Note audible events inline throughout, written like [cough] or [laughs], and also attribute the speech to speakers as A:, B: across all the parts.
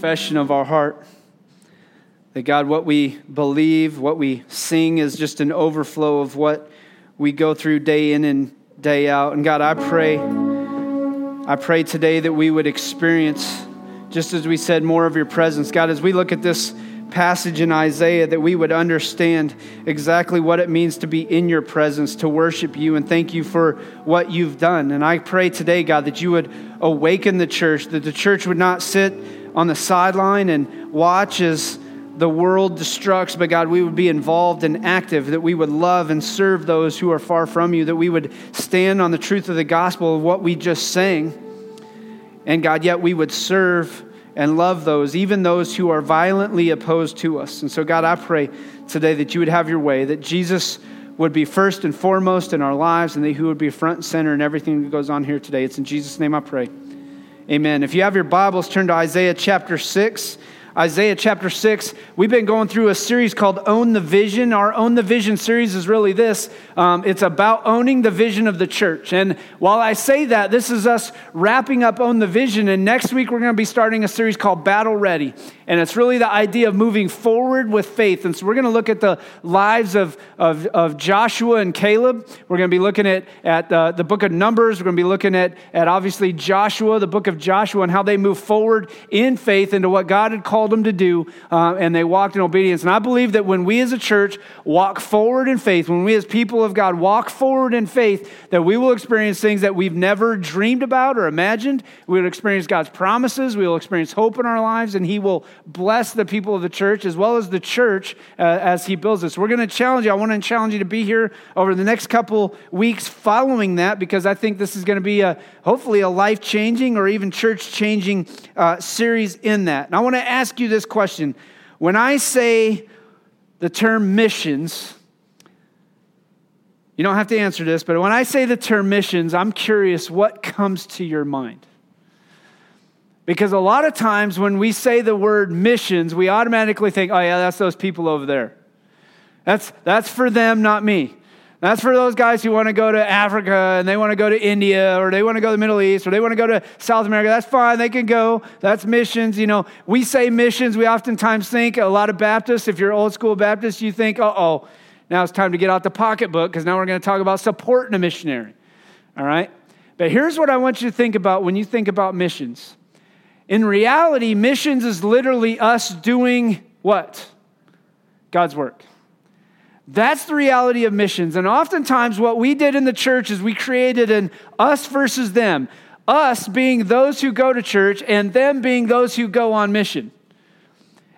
A: confession of our heart. That God, what we believe, what we sing is just an overflow of what we go through day in and day out. And God, I pray, I pray today that we would experience, just as we said, more of your presence. God, as we look at this passage in Isaiah, that we would understand exactly what it means to be in your presence, to worship you, and thank you for what you've done. And I pray today, God, that you would awaken the church, that the church would not sit on the sideline and watch as the world destructs, but God, we would be involved and active, that we would love and serve those who are far from you, that we would stand on the truth of the gospel of what we just sang. And God, yet we would serve and love those, even those who are violently opposed to us. And so, God, I pray today that you would have your way, that Jesus would be first and foremost in our lives, and that he would be front and center in everything that goes on here today. It's in Jesus' name I pray. Amen. If you have your Bibles, turn to Isaiah chapter 6. Isaiah chapter 6. We've been going through a series called Own the Vision. Our Own the Vision series is really this um, it's about owning the vision of the church. And while I say that, this is us wrapping up Own the Vision. And next week, we're going to be starting a series called Battle Ready. And it's really the idea of moving forward with faith. And so we're going to look at the lives of, of, of Joshua and Caleb. We're going to be looking at, at uh, the book of Numbers. We're going to be looking at, at obviously Joshua, the book of Joshua, and how they move forward in faith into what God had called them to do. Uh, and they walked in obedience. And I believe that when we as a church walk forward in faith, when we as people of God walk forward in faith, that we will experience things that we've never dreamed about or imagined. We will experience God's promises. We will experience hope in our lives, and He will bless the people of the church as well as the church uh, as he builds us. We're going to challenge you. I want to challenge you to be here over the next couple weeks following that because I think this is going to be a hopefully a life changing or even church changing uh, series in that. And I want to ask you this question. When I say the term missions, you don't have to answer this, but when I say the term missions, I'm curious what comes to your mind. Because a lot of times when we say the word missions, we automatically think, oh, yeah, that's those people over there. That's, that's for them, not me. That's for those guys who want to go to Africa and they want to go to India or they want to go to the Middle East or they want to go to South America. That's fine. They can go. That's missions. You know, we say missions. We oftentimes think, a lot of Baptists, if you're old school Baptist, you think, uh oh, now it's time to get out the pocketbook because now we're going to talk about supporting a missionary. All right? But here's what I want you to think about when you think about missions in reality, missions is literally us doing what? God's work. That's the reality of missions. And oftentimes, what we did in the church is we created an us versus them. Us being those who go to church, and them being those who go on mission.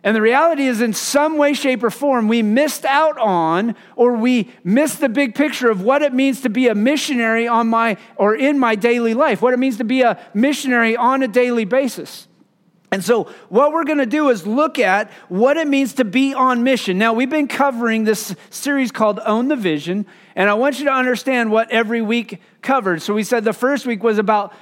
A: And the reality is, in some way, shape, or form, we missed out on, or we missed the big picture of what it means to be a missionary on my, or in my daily life, what it means to be a missionary on a daily basis. And so, what we're going to do is look at what it means to be on mission. Now, we've been covering this series called Own the Vision, and I want you to understand what every week covered. So, we said the first week was about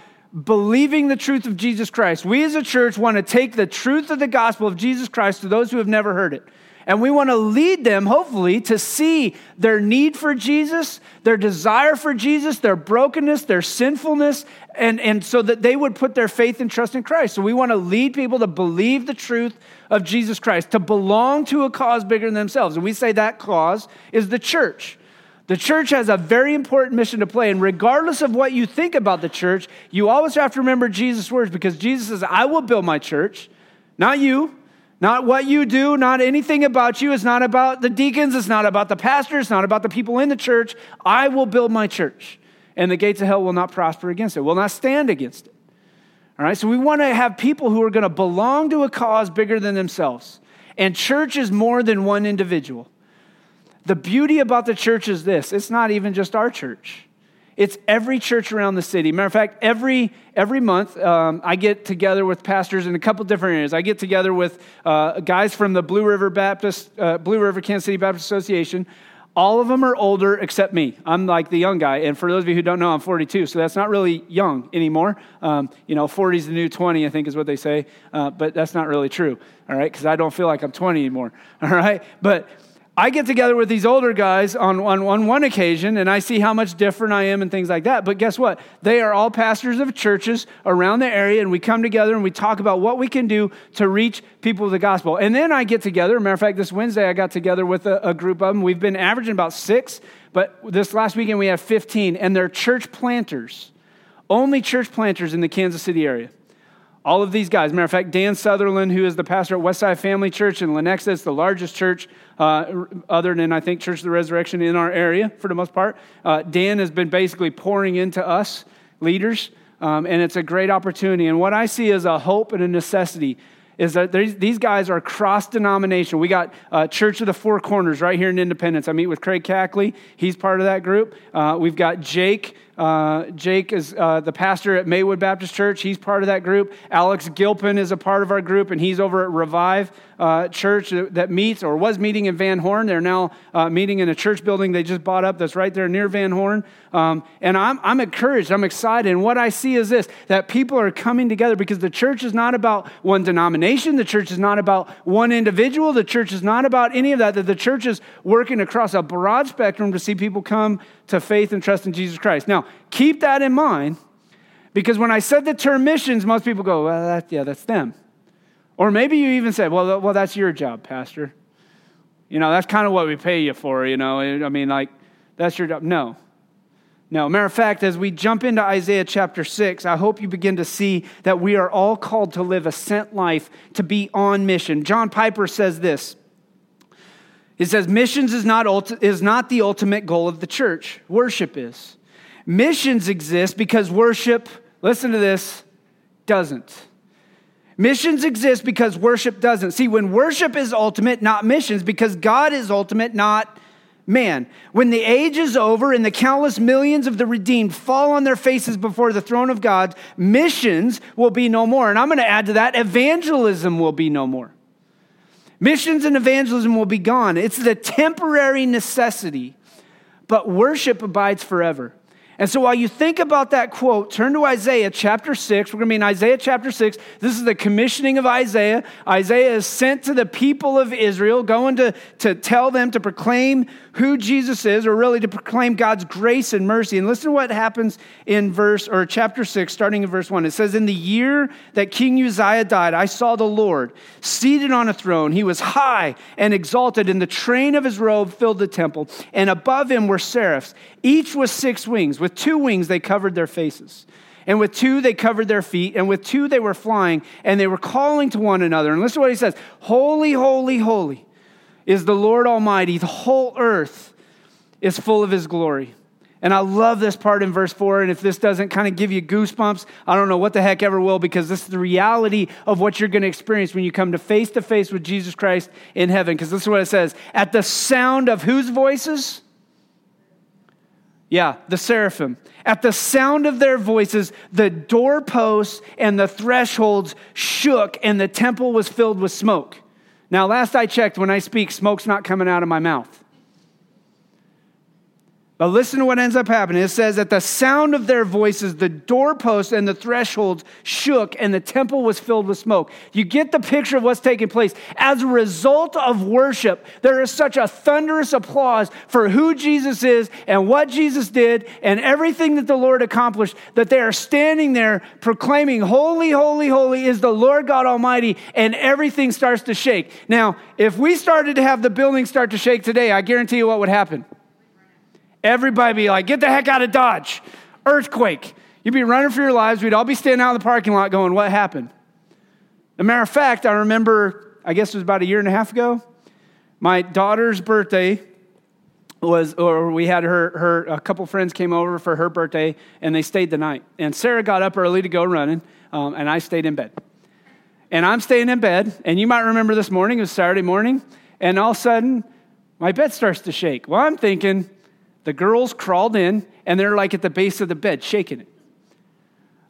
A: believing the truth of Jesus Christ. We as a church want to take the truth of the gospel of Jesus Christ to those who have never heard it. And we want to lead them, hopefully, to see their need for Jesus, their desire for Jesus, their brokenness, their sinfulness, and, and so that they would put their faith and trust in Christ. So we want to lead people to believe the truth of Jesus Christ, to belong to a cause bigger than themselves. And we say that cause is the church. The church has a very important mission to play. And regardless of what you think about the church, you always have to remember Jesus' words because Jesus says, I will build my church, not you. Not what you do, not anything about you. It's not about the deacons. It's not about the pastors. It's not about the people in the church. I will build my church, and the gates of hell will not prosper against it, will not stand against it. All right, so we want to have people who are going to belong to a cause bigger than themselves. And church is more than one individual. The beauty about the church is this it's not even just our church. It's every church around the city. Matter of fact, every, every month um, I get together with pastors in a couple different areas. I get together with uh, guys from the Blue River Baptist, uh, Blue River Kansas City Baptist Association. All of them are older except me. I'm like the young guy. And for those of you who don't know, I'm 42, so that's not really young anymore. Um, you know, 40 is the new 20, I think is what they say. Uh, but that's not really true, all right, because I don't feel like I'm 20 anymore, [laughs] all right? But I get together with these older guys on, on, on one occasion and I see how much different I am and things like that. But guess what? They are all pastors of churches around the area and we come together and we talk about what we can do to reach people with the gospel. And then I get together. Matter of fact, this Wednesday I got together with a, a group of them. We've been averaging about six, but this last weekend we have 15 and they're church planters, only church planters in the Kansas City area. All of these guys. Matter of fact, Dan Sutherland, who is the pastor at Westside Family Church in Lenexa, it's the largest church uh, other than I think Church of the Resurrection in our area for the most part. Uh, Dan has been basically pouring into us leaders, um, and it's a great opportunity. And what I see is a hope and a necessity is that these guys are cross denomination. We got uh, Church of the Four Corners right here in Independence. I meet with Craig Cackley, he's part of that group. Uh, we've got Jake uh, Jake is uh, the pastor at Maywood Baptist Church. He's part of that group. Alex Gilpin is a part of our group, and he's over at Revive uh, Church that meets or was meeting in Van Horn. They're now uh, meeting in a church building they just bought up that's right there near Van Horn. Um, and I'm, I'm encouraged, I'm excited. And what I see is this that people are coming together because the church is not about one denomination, the church is not about one individual, the church is not about any of that, that the church is working across a broad spectrum to see people come to faith and trust in Jesus Christ. Now, keep that in mind because when I said the term missions, most people go, well, that, yeah, that's them. Or maybe you even said, well, well, that's your job, Pastor. You know, that's kind of what we pay you for, you know. Eh, I mean, like, that's your job. No. No. Matter of fact, as we jump into Isaiah chapter 6, I hope you begin to see that we are all called to live a sent life, to be on mission. John Piper says this it says, missions is not, ulti- is not the ultimate goal of the church, worship is. Missions exist because worship, listen to this, doesn't. Missions exist because worship doesn't. See, when worship is ultimate, not missions, because God is ultimate, not man. When the age is over and the countless millions of the redeemed fall on their faces before the throne of God, missions will be no more. And I'm going to add to that, evangelism will be no more. Missions and evangelism will be gone. It's the temporary necessity, but worship abides forever. And so while you think about that quote, turn to Isaiah chapter 6. We're going to be in Isaiah chapter 6. This is the commissioning of Isaiah. Isaiah is sent to the people of Israel, going to, to tell them to proclaim who Jesus is, or really to proclaim God's grace and mercy. And listen to what happens in verse or chapter 6, starting in verse 1. It says, In the year that King Uzziah died, I saw the Lord seated on a throne. He was high and exalted, and the train of his robe filled the temple. And above him were seraphs, each with six wings. With two wings they covered their faces. And with two, they covered their feet. And with two, they were flying. And they were calling to one another. And listen to what he says Holy, holy, holy is the Lord Almighty. The whole earth is full of his glory. And I love this part in verse 4. And if this doesn't kind of give you goosebumps, I don't know what the heck ever will, because this is the reality of what you're going to experience when you come to face to face with Jesus Christ in heaven. Because this is what it says At the sound of whose voices? Yeah, the seraphim. At the sound of their voices, the doorposts and the thresholds shook, and the temple was filled with smoke. Now, last I checked, when I speak, smoke's not coming out of my mouth. But listen to what ends up happening. It says, At the sound of their voices, the doorposts and the thresholds shook, and the temple was filled with smoke. You get the picture of what's taking place. As a result of worship, there is such a thunderous applause for who Jesus is and what Jesus did and everything that the Lord accomplished that they are standing there proclaiming, Holy, holy, holy is the Lord God Almighty, and everything starts to shake. Now, if we started to have the building start to shake today, I guarantee you what would happen. Everybody be like, get the heck out of Dodge. Earthquake. You'd be running for your lives. We'd all be standing out in the parking lot going, what happened? As a matter of fact, I remember, I guess it was about a year and a half ago, my daughter's birthday was, or we had her, her, a couple friends came over for her birthday and they stayed the night. And Sarah got up early to go running, um, and I stayed in bed. And I'm staying in bed, and you might remember this morning, it was Saturday morning, and all of a sudden, my bed starts to shake. Well, I'm thinking, the girls crawled in and they're like at the base of the bed, shaking it.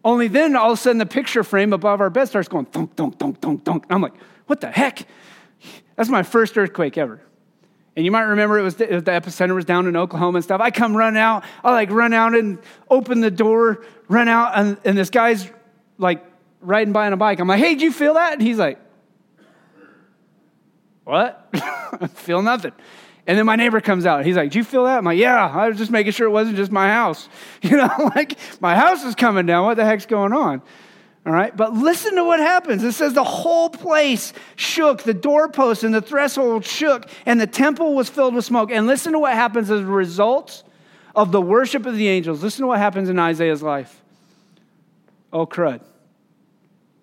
A: Only then, all of a sudden, the picture frame above our bed starts going thunk, thunk, thunk, thunk, thunk. I'm like, what the heck? That's my first earthquake ever. And you might remember it was the, the, epicenter was down in Oklahoma and stuff. I come run out, I like run out and open the door, run out, and, and this guy's like riding by on a bike. I'm like, hey, did you feel that? And he's like, what? [laughs] I feel nothing. And then my neighbor comes out. He's like, Do you feel that? I'm like, Yeah, I was just making sure it wasn't just my house. [laughs] You know, [laughs] like my house is coming down. What the heck's going on? All right, but listen to what happens. It says the whole place shook, the doorpost and the threshold shook, and the temple was filled with smoke. And listen to what happens as a result of the worship of the angels. Listen to what happens in Isaiah's life. Oh, crud.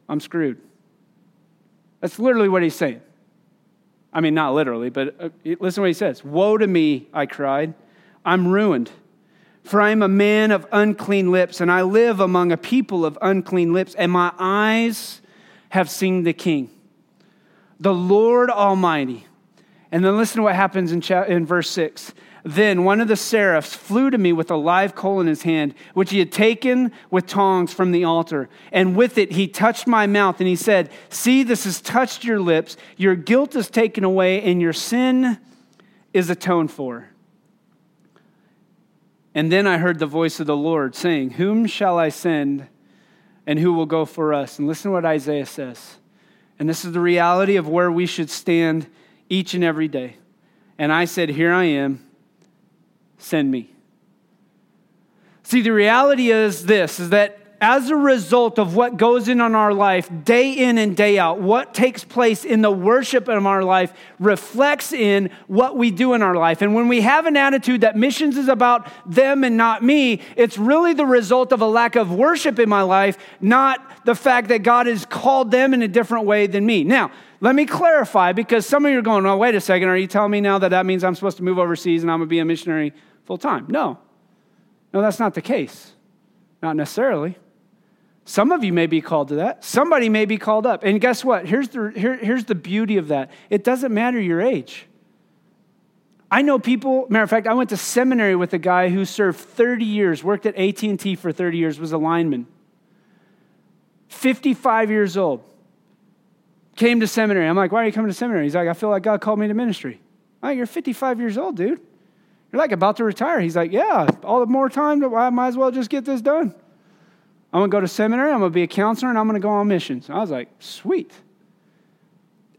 A: I'm screwed. That's literally what he's saying. I mean, not literally, but uh, listen to what he says Woe to me, I cried. I'm ruined. For I am a man of unclean lips, and I live among a people of unclean lips, and my eyes have seen the King, the Lord Almighty. And then listen to what happens in, in verse 6. Then one of the seraphs flew to me with a live coal in his hand, which he had taken with tongs from the altar. And with it he touched my mouth, and he said, See, this has touched your lips. Your guilt is taken away, and your sin is atoned for. And then I heard the voice of the Lord saying, Whom shall I send, and who will go for us? And listen to what Isaiah says. And this is the reality of where we should stand each and every day. And I said, Here I am, send me. See, the reality is this is that as a result of what goes in on our life day in and day out, what takes place in the worship of our life reflects in what we do in our life. And when we have an attitude that missions is about them and not me, it's really the result of a lack of worship in my life, not the fact that God has called them in a different way than me. Now, let me clarify because some of you are going, oh, wait a second, are you telling me now that that means I'm supposed to move overseas and I'm going to be a missionary full time? No. No, that's not the case. Not necessarily. Some of you may be called to that. Somebody may be called up. And guess what? Here's the, here, here's the beauty of that it doesn't matter your age. I know people, matter of fact, I went to seminary with a guy who served 30 years, worked at AT&T for 30 years, was a lineman. 55 years old. Came to seminary. I'm like, why are you coming to seminary? He's like, I feel like God called me to ministry. I'm like, you're 55 years old, dude. You're like about to retire. He's like, yeah, all the more time, I might as well just get this done. I'm going to go to seminary, I'm going to be a counselor, and I'm going to go on missions. I was like, sweet.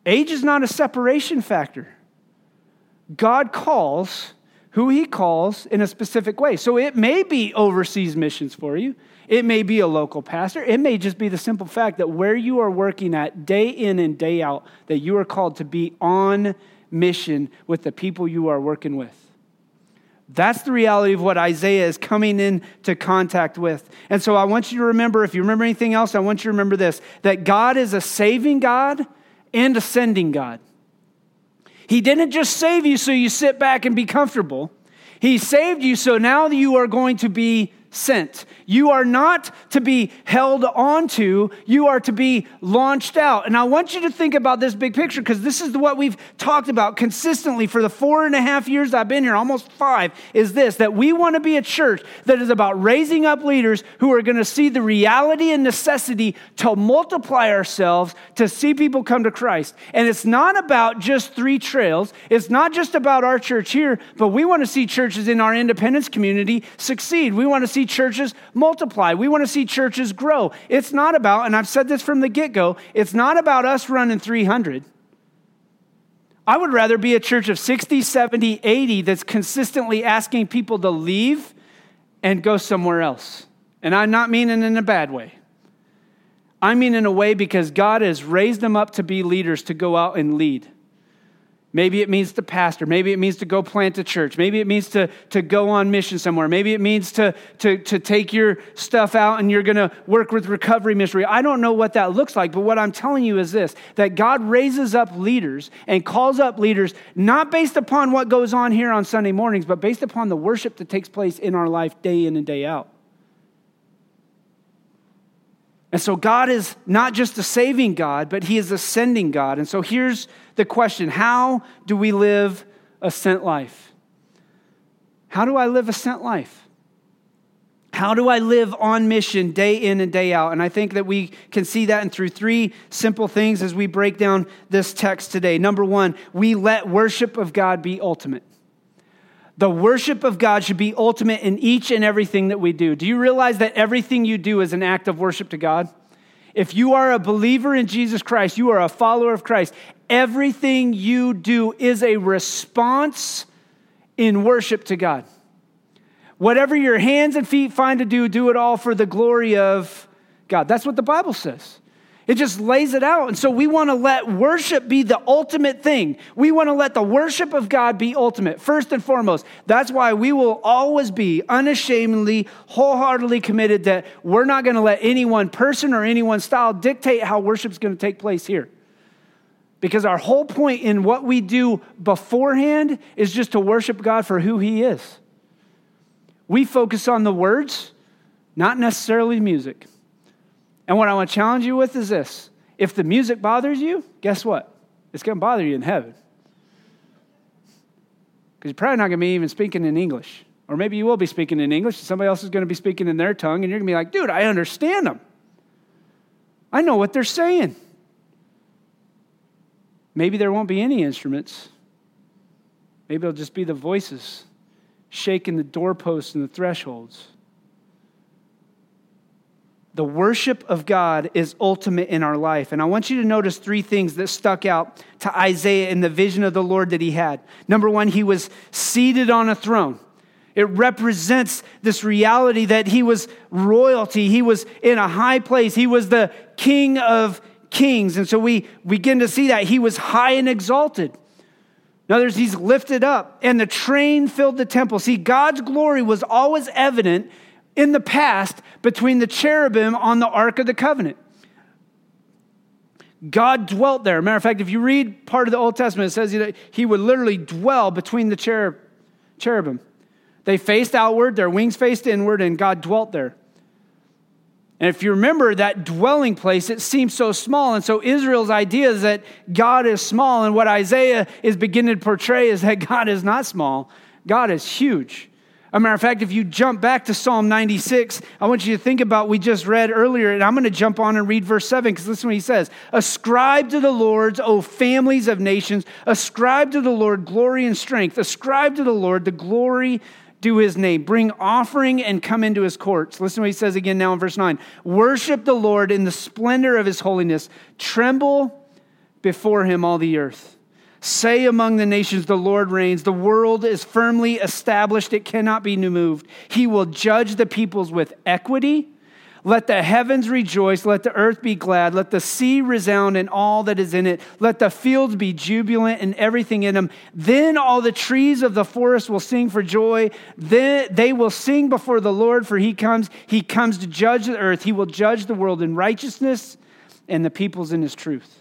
A: Age is not a separation factor. God calls who he calls in a specific way. So it may be overseas missions for you. It may be a local pastor. It may just be the simple fact that where you are working at day in and day out, that you are called to be on mission with the people you are working with. That's the reality of what Isaiah is coming into contact with. And so I want you to remember, if you remember anything else, I want you to remember this that God is a saving God and a sending God. He didn't just save you so you sit back and be comfortable, He saved you so now you are going to be sent. You are not to be held onto, you are to be launched out. And I want you to think about this big picture because this is what we've talked about consistently for the four and a half years I've been here, almost five, is this that we want to be a church that is about raising up leaders who are going to see the reality and necessity to multiply ourselves to see people come to Christ. And it's not about just three trails, it's not just about our church here, but we want to see churches in our independence community succeed. We want to see churches multiply. We want to see churches grow. It's not about, and I've said this from the get go, it's not about us running 300. I would rather be a church of 60, 70, 80 that's consistently asking people to leave and go somewhere else. And I'm not meaning in a bad way. I mean in a way because God has raised them up to be leaders to go out and lead. Maybe it means to pastor. Maybe it means to go plant a church. Maybe it means to, to go on mission somewhere. Maybe it means to, to, to take your stuff out and you're going to work with recovery ministry. I don't know what that looks like, but what I'm telling you is this that God raises up leaders and calls up leaders not based upon what goes on here on Sunday mornings, but based upon the worship that takes place in our life day in and day out. And so God is not just a saving God, but He is a sending God. And so here's the question How do we live a sent life? How do I live a sent life? How do I live on mission day in and day out? And I think that we can see that in through three simple things as we break down this text today. Number one, we let worship of God be ultimate. The worship of God should be ultimate in each and everything that we do. Do you realize that everything you do is an act of worship to God? If you are a believer in Jesus Christ, you are a follower of Christ, everything you do is a response in worship to God. Whatever your hands and feet find to do, do it all for the glory of God. That's what the Bible says. It just lays it out. And so we want to let worship be the ultimate thing. We want to let the worship of God be ultimate, first and foremost. That's why we will always be unashamedly, wholeheartedly committed that we're not going to let any one person or any one style dictate how worship is going to take place here. Because our whole point in what we do beforehand is just to worship God for who He is. We focus on the words, not necessarily music. And what I want to challenge you with is this if the music bothers you, guess what? It's going to bother you in heaven. Because you're probably not going to be even speaking in English. Or maybe you will be speaking in English, somebody else is going to be speaking in their tongue, and you're going to be like, dude, I understand them. I know what they're saying. Maybe there won't be any instruments. Maybe it'll just be the voices shaking the doorposts and the thresholds. The worship of God is ultimate in our life. And I want you to notice three things that stuck out to Isaiah in the vision of the Lord that he had. Number one, he was seated on a throne. It represents this reality that he was royalty. He was in a high place. He was the king of kings. And so we begin to see that he was high and exalted. In other words, he's lifted up, and the train filled the temple. See, God's glory was always evident in the past between the cherubim on the Ark of the Covenant. God dwelt there. Matter of fact, if you read part of the Old Testament, it says that he would literally dwell between the cherub, cherubim. They faced outward, their wings faced inward, and God dwelt there. And if you remember that dwelling place, it seems so small. And so Israel's idea is that God is small. And what Isaiah is beginning to portray is that [laughs] God is not small, God is huge. A matter of fact, if you jump back to Psalm 96, I want you to think about we just read earlier, and I'm going to jump on and read verse 7 because listen what he says. Ascribe to the Lord, O families of nations, ascribe to the Lord glory and strength, ascribe to the Lord the glory due his name. Bring offering and come into his courts. Listen to what he says again now in verse 9. Worship the Lord in the splendor of his holiness, tremble before him, all the earth. Say among the nations, the Lord reigns. The world is firmly established, it cannot be moved. He will judge the peoples with equity. Let the heavens rejoice, let the earth be glad, let the sea resound and all that is in it, let the fields be jubilant and everything in them. Then all the trees of the forest will sing for joy. Then they will sing before the Lord, for he comes. He comes to judge the earth. He will judge the world in righteousness and the peoples in his truth.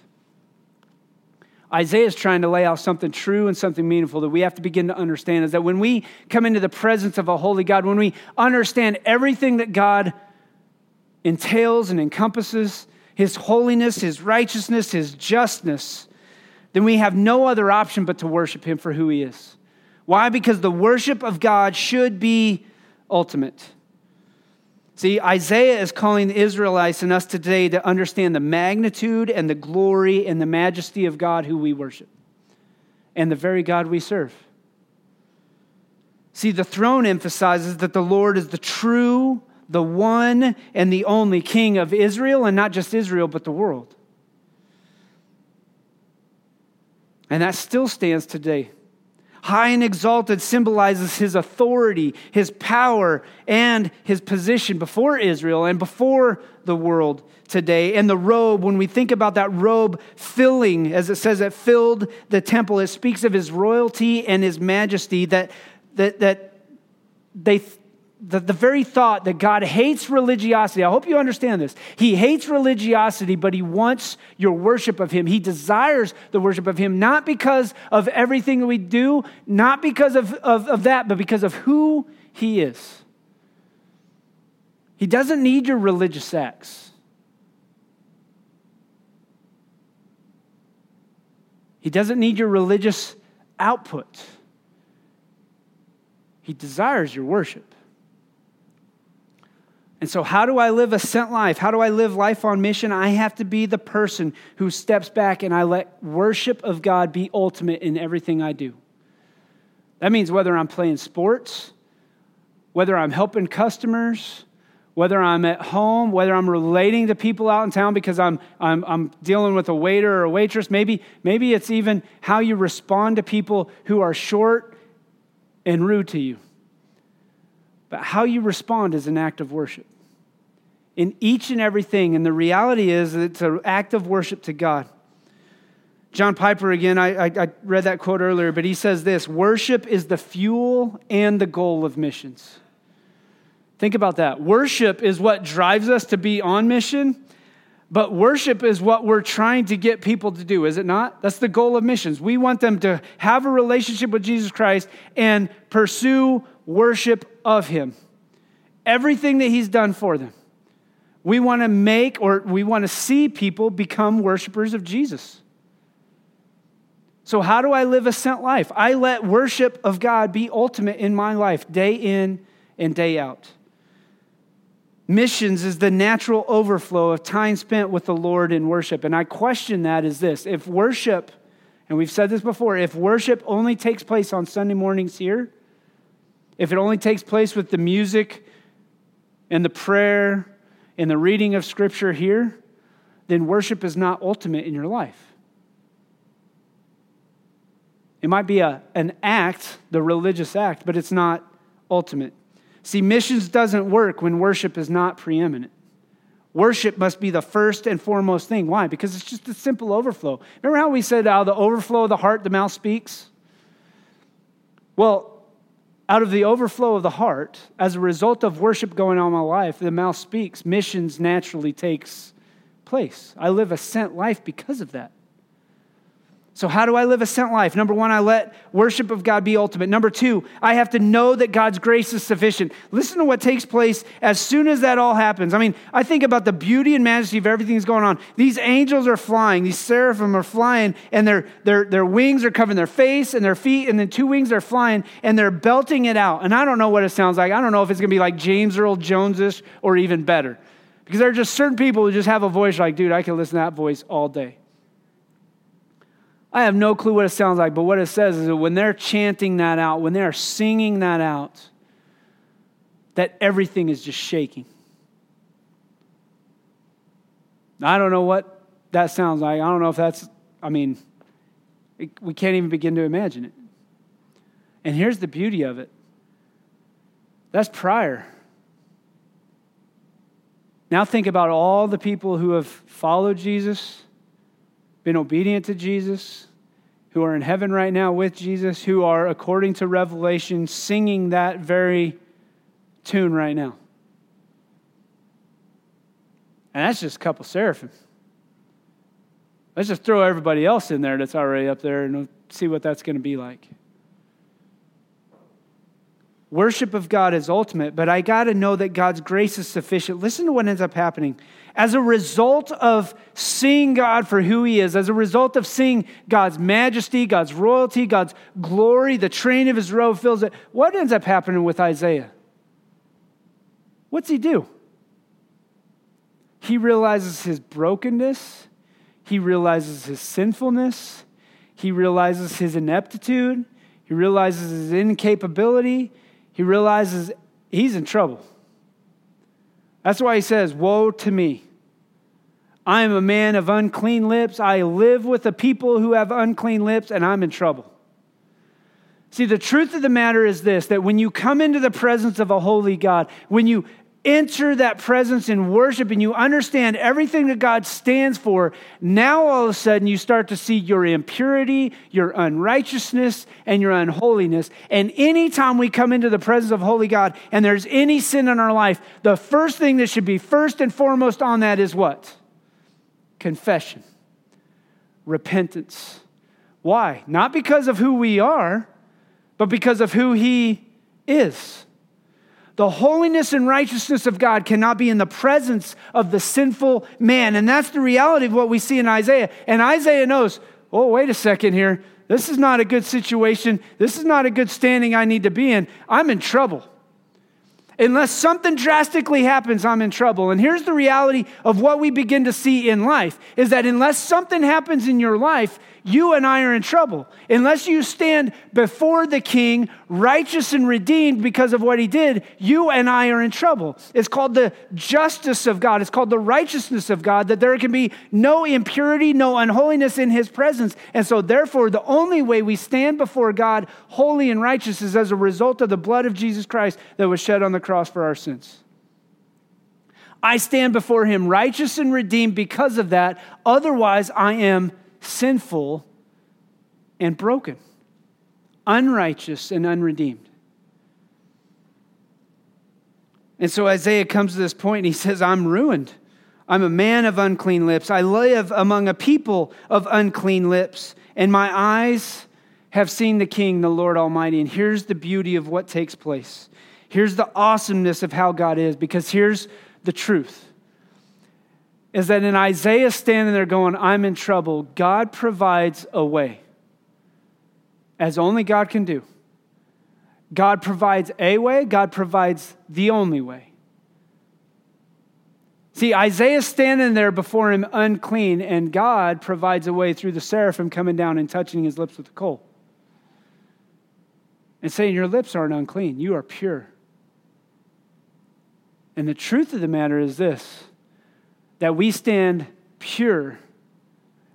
A: Isaiah is trying to lay out something true and something meaningful that we have to begin to understand is that when we come into the presence of a holy God, when we understand everything that God entails and encompasses, his holiness, his righteousness, his justness, then we have no other option but to worship him for who he is. Why? Because the worship of God should be ultimate. See, Isaiah is calling the Israelites and us today to understand the magnitude and the glory and the majesty of God who we worship and the very God we serve. See, the throne emphasizes that the Lord is the true, the one, and the only King of Israel, and not just Israel, but the world. And that still stands today. High and exalted symbolizes his authority, his power, and his position before Israel and before the world today. And the robe, when we think about that robe filling, as it says, it filled the temple, it speaks of his royalty and his majesty that, that, that they the, the very thought that God hates religiosity. I hope you understand this. He hates religiosity, but he wants your worship of him. He desires the worship of him, not because of everything we do, not because of, of, of that, but because of who he is. He doesn't need your religious acts. He doesn't need your religious output. He desires your worship. And so, how do I live a sent life? How do I live life on mission? I have to be the person who steps back and I let worship of God be ultimate in everything I do. That means whether I'm playing sports, whether I'm helping customers, whether I'm at home, whether I'm relating to people out in town because I'm, I'm, I'm dealing with a waiter or a waitress. Maybe, maybe it's even how you respond to people who are short and rude to you. But how you respond is an act of worship. In each and everything, and the reality is that it's an act of worship to God. John Piper, again, I, I, I, read that quote earlier, but he says this worship is the fuel and the goal of missions. Think about that. Worship is what drives us to be on mission, but worship is what we're trying to get people to do, is it not? That's the goal of missions. We want them to have a relationship with Jesus Christ and pursue worship of Him. Everything that He's done for them. We want to make or we want to see people become worshipers of Jesus. So, how do I live a sent life? I let worship of God be ultimate in my life, day in and day out. Missions is the natural overflow of time spent with the Lord in worship. And I question that is this if worship, and we've said this before, if worship only takes place on Sunday mornings here, if it only takes place with the music and the prayer and the reading of Scripture here, then worship is not ultimate in your life. It might be a, an act, the religious act, but it's not ultimate. See, missions doesn't work when worship is not preeminent. Worship must be the first and foremost thing. Why? Because it's just a simple overflow. Remember how we said, out of the overflow of the heart, the mouth speaks? Well, out of the overflow of the heart, as a result of worship going on in my life, the mouth speaks. Missions naturally takes place. I live a sent life because of that. So, how do I live a sent life? Number one, I let worship of God be ultimate. Number two, I have to know that God's grace is sufficient. Listen to what takes place as soon as that all happens. I mean, I think about the beauty and majesty of everything that's going on. These angels are flying, these seraphim are flying, and their, their, their wings are covering their face and their feet, and then two wings are flying, and they're belting it out. And I don't know what it sounds like. I don't know if it's going to be like James Earl Jones or even better. Because there are just certain people who just have a voice like, dude, I can listen to that voice all day. I have no clue what it sounds like, but what it says is that when they're chanting that out, when they're singing that out, that everything is just shaking. I don't know what that sounds like. I don't know if that's, I mean, we can't even begin to imagine it. And here's the beauty of it that's prior. Now think about all the people who have followed Jesus been obedient to Jesus, who are in heaven right now with Jesus, who are, according to Revelation, singing that very tune right now. And that's just a couple seraphim. Let's just throw everybody else in there that's already up there and see what that's going to be like. Worship of God is ultimate, but I got to know that God's grace is sufficient. Listen to what ends up happening. As a result of seeing God for who He is, as a result of seeing God's majesty, God's royalty, God's glory, the train of His robe fills it, what ends up happening with Isaiah? What's he do? He realizes his brokenness, he realizes his sinfulness, he realizes his ineptitude, he realizes his incapability he realizes he's in trouble. That's why he says, Woe to me. I am a man of unclean lips. I live with the people who have unclean lips, and I'm in trouble. See, the truth of the matter is this that when you come into the presence of a holy God, when you enter that presence in worship and you understand everything that God stands for, now all of a sudden you start to see your impurity, your unrighteousness, and your unholiness. And anytime we come into the presence of holy God and there's any sin in our life, the first thing that should be first and foremost on that is what? Confession, repentance. Why? Not because of who we are, but because of who He is. The holiness and righteousness of God cannot be in the presence of the sinful man. And that's the reality of what we see in Isaiah. And Isaiah knows, oh, wait a second here. This is not a good situation. This is not a good standing I need to be in. I'm in trouble. Unless something drastically happens, I'm in trouble. And here's the reality of what we begin to see in life is that unless something happens in your life, you and I are in trouble. Unless you stand before the king, righteous and redeemed because of what he did, you and I are in trouble. It's called the justice of God, it's called the righteousness of God, that there can be no impurity, no unholiness in his presence. And so, therefore, the only way we stand before God holy and righteous is as a result of the blood of Jesus Christ that was shed on the cross for our sins. I stand before him righteous and redeemed because of that. Otherwise, I am sinful and broken, unrighteous and unredeemed. And so Isaiah comes to this point and he says, I'm ruined. I'm a man of unclean lips. I live among a people of unclean lips, and my eyes have seen the King, the Lord Almighty. And here's the beauty of what takes place Here's the awesomeness of how God is, because here's the truth is that in Isaiah standing there going, I'm in trouble, God provides a way, as only God can do. God provides a way, God provides the only way. See, Isaiah standing there before him unclean, and God provides a way through the seraphim coming down and touching his lips with the coal. And saying, Your lips aren't unclean, you are pure. And the truth of the matter is this that we stand pure,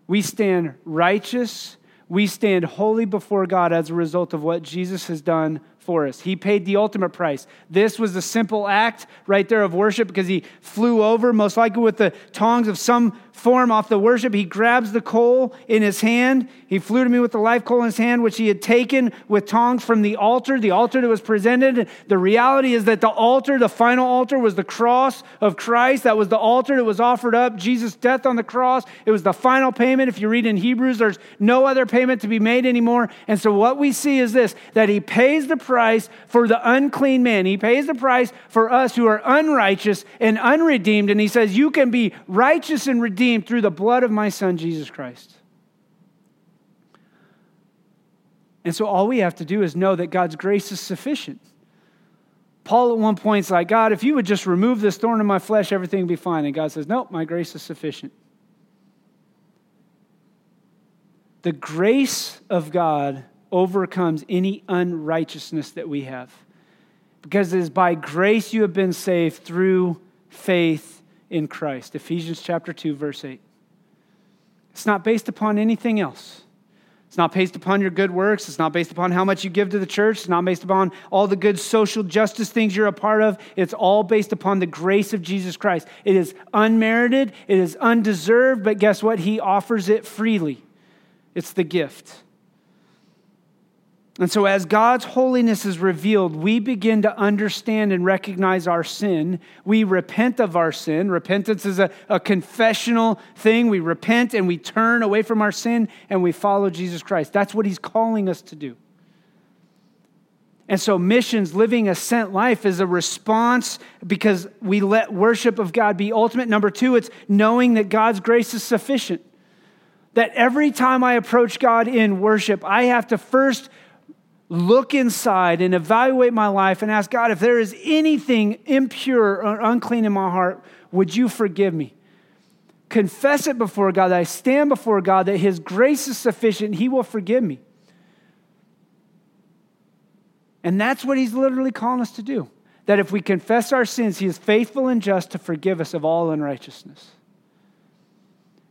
A: we stand righteous, we stand holy before God as a result of what Jesus has done for us. He paid the ultimate price. This was the simple act right there of worship because he flew over, most likely with the tongs of some form off the worship. He grabs the coal in his hand. He flew to me with the live coal in his hand, which he had taken with tongs from the altar, the altar that was presented. The reality is that the altar, the final altar, was the cross of Christ. That was the altar that was offered up. Jesus' death on the cross. It was the final payment. If you read in Hebrews, there's no other payment to be made anymore. And so what we see is this that he pays the price for the unclean man. He pays the price for us who are unrighteous and unredeemed. And he says, You can be righteous and redeemed through the blood of my son, Jesus Christ. And so all we have to do is know that God's grace is sufficient. Paul at one point is like, God, if you would just remove this thorn in my flesh, everything would be fine. And God says, Nope, my grace is sufficient. The grace of God overcomes any unrighteousness that we have. Because it is by grace you have been saved through faith in Christ. Ephesians chapter 2 verse 8. It's not based upon anything else. It's not based upon your good works. It's not based upon how much you give to the church. It's not based upon all the good social justice things you're a part of. It's all based upon the grace of Jesus Christ. It is unmerited, it is undeserved, but guess what? He offers it freely. It's the gift. And so, as God's holiness is revealed, we begin to understand and recognize our sin. We repent of our sin. Repentance is a, a, confessional thing. We repent and we turn away from our sin and we follow Jesus Christ. That's what He's calling us to do. And so, missions, living a sent life, is a response because we let worship of God be ultimate. Number two, it's knowing that God's grace is sufficient. That every time I approach God in worship, I have to first look inside and evaluate my life and ask God, if there is anything impure or unclean in my heart, would you forgive me? Confess it before God, that I stand before God, that His grace is sufficient, He will forgive me. And that's what He's literally calling us to do. That if we confess our sins, He is faithful and just to forgive us of all unrighteousness.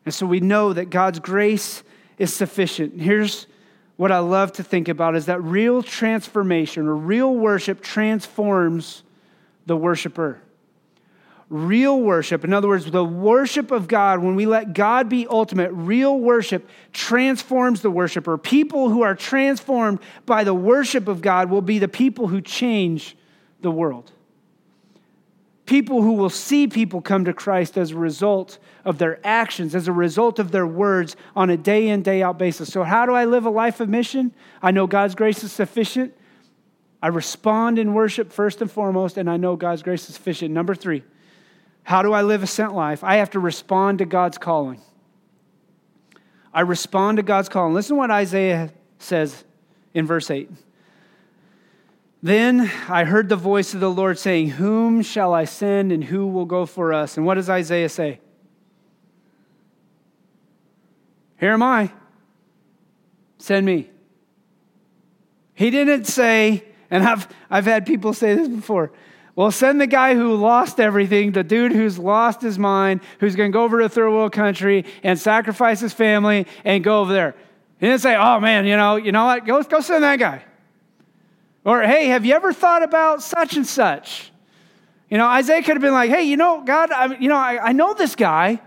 A: And so we know that God's grace is sufficient. Here's what I love to think about is that real transformation or real worship transforms the worshiper. Real worship, in other words, the worship of God, when we let God be ultimate, real worship transforms the worshiper. People who are transformed by the worship of God will be the people who change the world people who will see people come to Christ as a result of their actions, as a result of their words on a day in, day out basis. So, how do I live a life of mission? I know God's grace is sufficient. I respond in worship first and foremost, and I know God's grace is sufficient. Number three, how do I live a sent life? I have to respond to God's calling. I respond to God's calling. Listen to what Isaiah says in verse 8. Then I heard the voice of the Lord saying, Whom shall I send and who will go for us? And what does Isaiah say? Here am I. Send me. He didn't say, and I've, I've had people say this before. Well, send the guy who lost everything, the dude who's lost his mind, who's going to go over to a third world country and sacrifice his family and go over there. He didn't say, oh man, you know, you know what? Go, go send that guy. Or, hey, have you ever thought about such and such? You know, Isaiah could have been like, hey, you know, God, I, you know, I, I know this guy,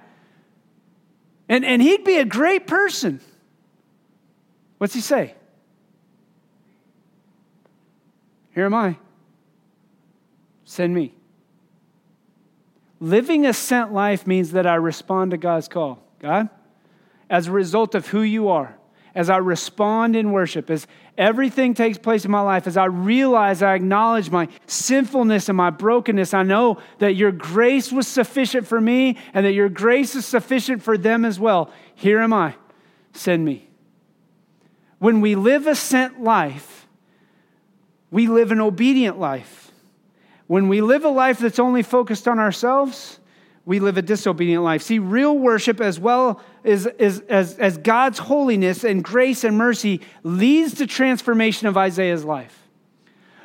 A: and, and he'd be a great person. What's he say? Here am I. Send me. Living a sent life means that I respond to God's call. God, as a result of who you are, as I respond in worship, as everything takes place in my life, as I realize, I acknowledge my sinfulness and my brokenness, I know that your grace was sufficient for me and that your grace is sufficient for them as well. Here am I. Send me. When we live a sent life, we live an obedient life. When we live a life that's only focused on ourselves, we live a disobedient life. See, real worship, as well as, as, as, as God's holiness and grace and mercy, leads to transformation of Isaiah's life.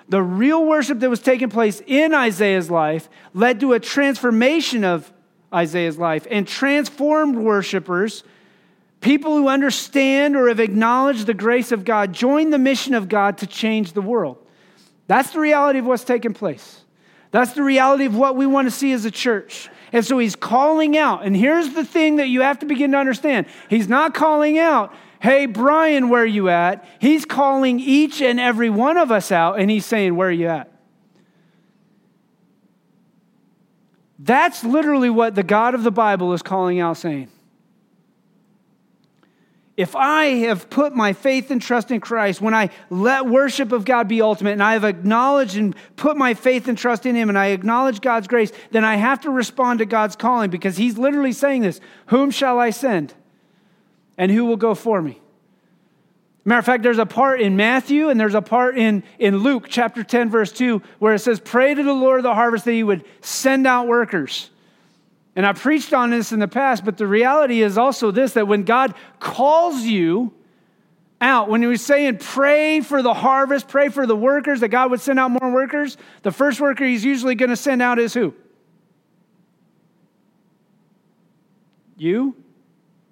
A: The real worship that was taking place in Isaiah's life led to a transformation of Isaiah's life and transformed worshipers, people who understand or have acknowledged the grace of God, join the mission of God to change the world. That's the reality of what's taking place. That's the reality of what we want to see as a church. And so he's calling out. And here's the thing that you have to begin to understand he's not calling out, hey, Brian, where are you at? He's calling each and every one of us out, and he's saying, where are you at? That's literally what the God of the Bible is calling out, saying, if I have put my faith and trust in Christ, when I let worship of God be ultimate and I have acknowledged and put my faith and trust in Him and I acknowledge God's grace, then I have to respond to God's calling because He's literally saying this Whom shall I send? And who will go for me? Matter of fact, there's a part in Matthew and there's a part in, in Luke chapter 10, verse 2, where it says, Pray to the Lord of the harvest that He would send out workers. And I preached on this in the past, but the reality is also this that when God calls you out, when he was saying, pray for the harvest, pray for the workers, that God would send out more workers, the first worker he's usually going to send out is who? You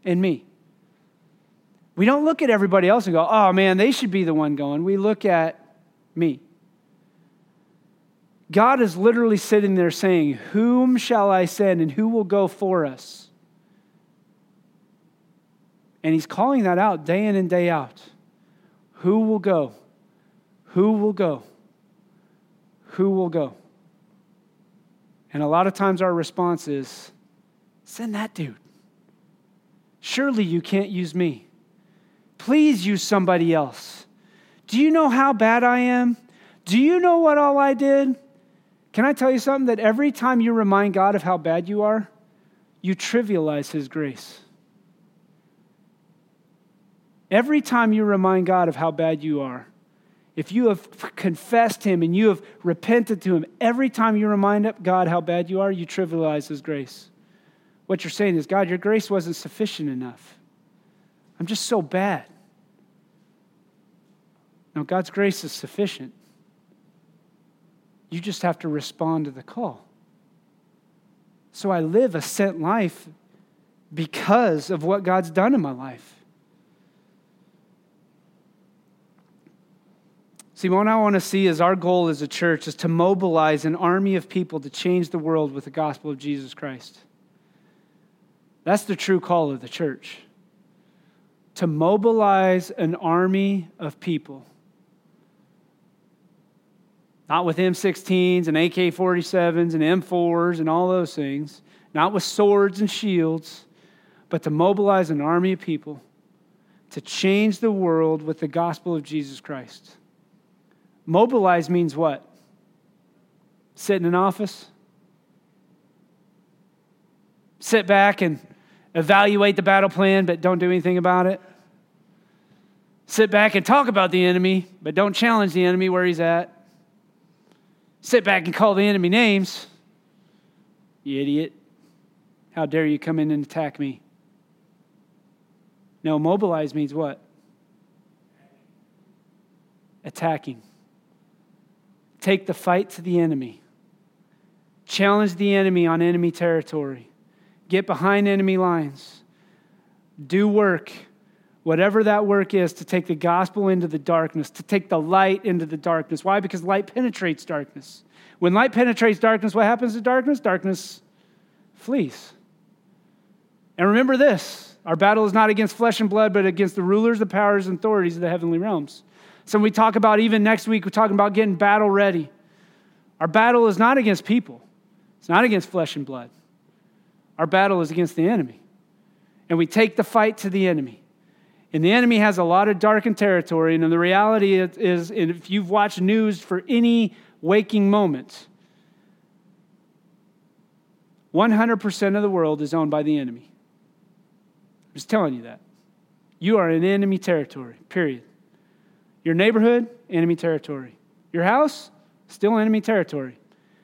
A: and me. We don't look at everybody else and go, oh man, they should be the one going. We look at me. God is literally sitting there saying, Whom shall I send and who will go for us? And he's calling that out day in and day out. Who will go? Who will go? Who will go? And a lot of times our response is, Send that dude. Surely you can't use me. Please use somebody else. Do you know how bad I am? Do you know what all I did? Can I tell you something? That every time you remind God of how bad you are, you trivialize His grace. Every time you remind God of how bad you are, if you have confessed Him and you have repented to Him, every time you remind God how bad you are, you trivialize His grace. What you're saying is, God, your grace wasn't sufficient enough. I'm just so bad. No, God's grace is sufficient. You just have to respond to the call. So I live a sent life because of what God's done in my life. See, what I want to see is our goal as a church is to mobilize an army of people to change the world with the gospel of Jesus Christ. That's the true call of the church. To mobilize an army of people not with M16s and AK 47s and M4s and all those things, not with swords and shields, but to mobilize an army of people to change the world with the gospel of Jesus Christ. Mobilize means what? Sit in an office? Sit back and evaluate the battle plan, but don't do anything about it? Sit back and talk about the enemy, but don't challenge the enemy where he's at? Sit back and call the enemy names. You idiot. How dare you come in and attack me? No, mobilize means what? Attacking. Take the fight to the enemy. Challenge the enemy on enemy territory. Get behind enemy lines. Do work, whatever that work is, to take the gospel into the darkness, to take the light into the darkness. Why? Because light penetrates darkness. When light penetrates darkness, what happens to darkness? Darkness flees. And remember this our battle is not against flesh and blood, but against the rulers, the powers, and authorities of the heavenly realms. So we talk about even next week, we're talking about getting battle ready. Our battle is not against people, it's not against flesh and blood. Our battle is against the enemy. And we take the fight to the enemy. And the enemy has a lot of darkened territory. And the reality is, if you've watched news for any waking moment, 100% of the world is owned by the enemy. I'm just telling you that. You are in enemy territory, period. Your neighborhood, enemy territory. Your house, still enemy territory.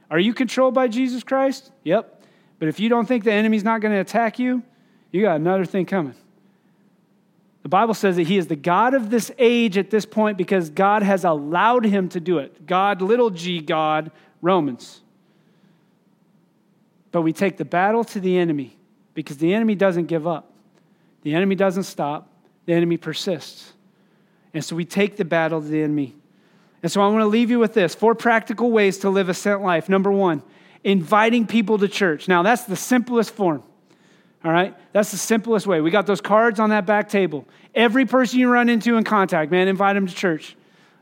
A: Are you controlled by Jesus Christ? Yep. But if you don't think the enemy's not going to attack you, you got another thing coming. The Bible says that he is the God of this age at this point because God has allowed him to do it. God, little g, God, Romans. But we take the battle to the enemy because the enemy doesn't give up, the enemy doesn't stop, the enemy persists. And so we take the battle to the enemy. And so I want to leave you with this four practical ways to live a sent life. Number one, inviting people to church. Now, that's the simplest form. All right? That's the simplest way. We got those cards on that back table. Every person you run into in contact, man, invite them to church.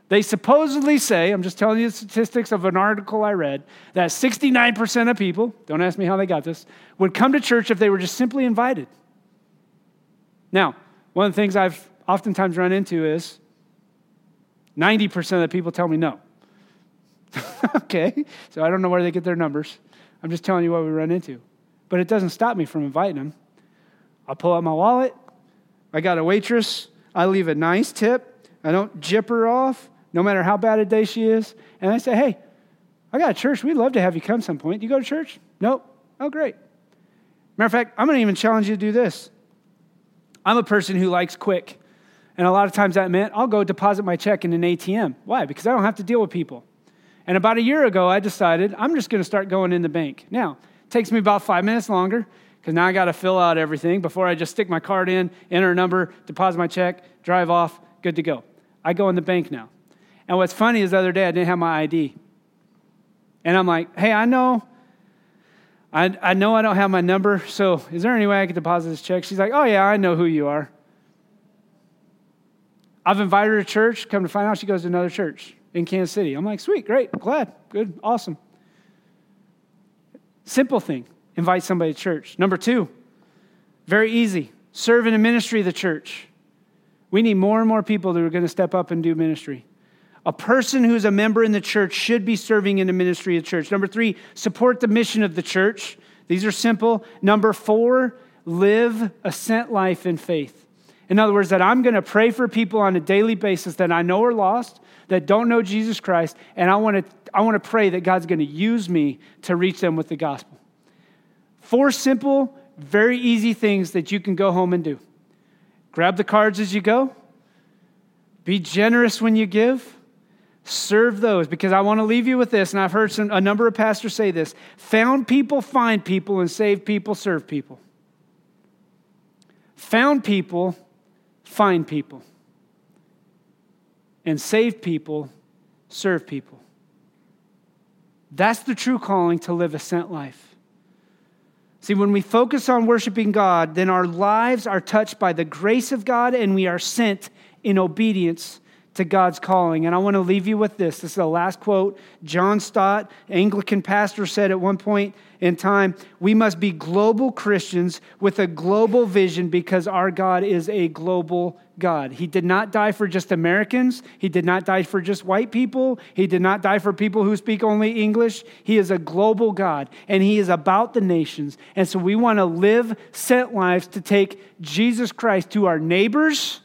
A: They supposedly say, I'm just telling you the statistics of an article I read, that 69% of people, don't ask me how they got this, would come to church if they were just simply invited. Now, one of the things I've oftentimes run into is 90% of the people tell me no. [laughs] okay, so I don't know where they get their numbers. I'm just telling you what we run into. But it doesn't stop me from inviting them. I'll pull out my wallet. I got a waitress. I leave a nice tip. I don't jip her off, no matter how bad a day she is. And I say, hey, I got a church. We'd love to have you come some point. You go to church? Nope. Oh, great. Matter of fact, I'm going to even challenge you to do this. I'm a person who likes quick. And a lot of times that meant I'll go deposit my check in an ATM. Why? Because I don't have to deal with people. And about a year ago, I decided I'm just going to start going in the bank. Now, takes me about five minutes longer because now I got to fill out everything before I just stick my card in, enter a number, deposit my check, drive off, good to go. I go in the bank now. And what's funny is the other day I didn't have my ID. And I'm like, hey, I know, I, I know I don't have my number, so is there any way I could deposit this check? She's like, oh, yeah, I know who you are. I've invited her to church, come to find out she goes to another church in Kansas City. I'm like, sweet, great, glad, good, awesome. Simple thing invite somebody to church. Number two, very easy serve in the ministry of the church. We need more and more people that are going to step up and do ministry. A person who's a member in the church should be serving in the ministry of the church. Number three, support the mission of the church. These are simple. Number four, live a sent life in faith. In other words, that I'm going to pray for people on a daily basis that I know are lost, that don't know Jesus Christ, and I want to, I want to pray that God's going to use me to reach them with the gospel. Four simple, very easy things that you can go home and do. Grab the cards as you go. Be generous when you give. Serve those because I want to leave you with this, and I've heard some, a number of pastors say this found people find people, and save people serve people. Found people find people and save people, serve people. That's the true calling to live a sent life. See, when we focus on worshiping God, then our lives are touched by the grace of God and we are sent in obedience to God's calling. And I want to leave you with this. This is the last quote. John Stott, Anglican pastor, said at one point in time we must be global Christians with a global vision because our God is a global God. He did not die for just Americans, He did not die for just white people, He did not die for people who speak only English. He is a global God, and He is about the nations. And so we want to live sent lives to take Jesus Christ to our neighbors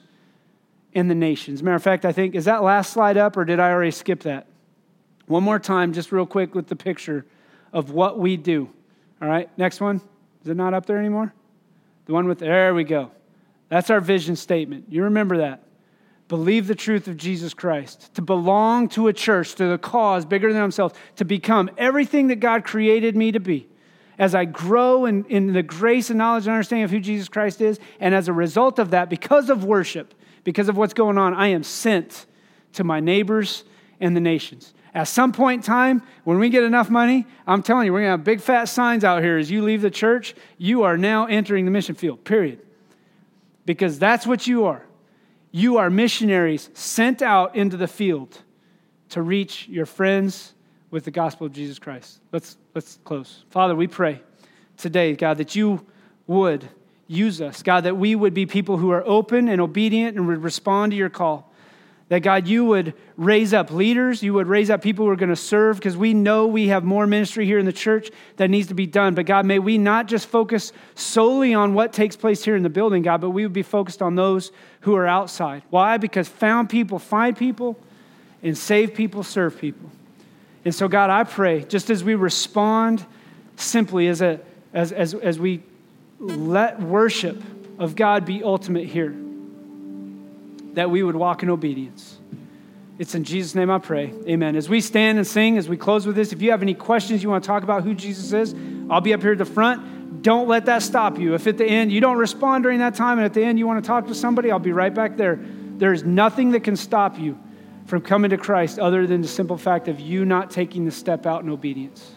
A: in the nations. Matter of fact, I think, is that last slide up or did I already skip that? One more time, just real quick with the picture of what we do. All right, next one. Is it not up there anymore? The one with, there we go. That's our vision statement. You remember that. Believe the truth of Jesus Christ, to belong to a church, to the cause bigger than themselves, to become everything that God created me to be. As I grow in, in the grace and knowledge and understanding of who Jesus Christ is, and as a result of that, because of worship, because of what's going on, I am sent to my neighbors and the nations. At some point in time, when we get enough money, I'm telling you, we're going to have big fat signs out here as you leave the church. You are now entering the mission field, period. Because that's what you are. You are missionaries sent out into the field to reach your friends with the gospel of Jesus Christ. Let's, let's close. Father, we pray today, God, that you would use us. God, that we would be people who are open and obedient and would respond to your call. That God, you would raise up leaders, you would raise up people who are going to serve, because we know we have more ministry here in the church that needs to be done. But God, may we not just focus solely on what takes place here in the building, God, but we would be focused on those who are outside. Why? Because found people find people, and save people serve people. And so, God, I pray, just as we respond simply as, a, as, as, as we let worship of God be ultimate here that we would walk in obedience. It's in Jesus' name I pray. Amen. As we stand and sing, as we close with this, if you have any questions you want to talk about who Jesus is, I'll be up here at the front. Don't let that stop you. If at the end you don't respond during that time and at the end you want to talk to somebody, I'll be right back there. There's nothing that can stop you from coming to Christ other than the simple fact of you not taking the step out in obedience.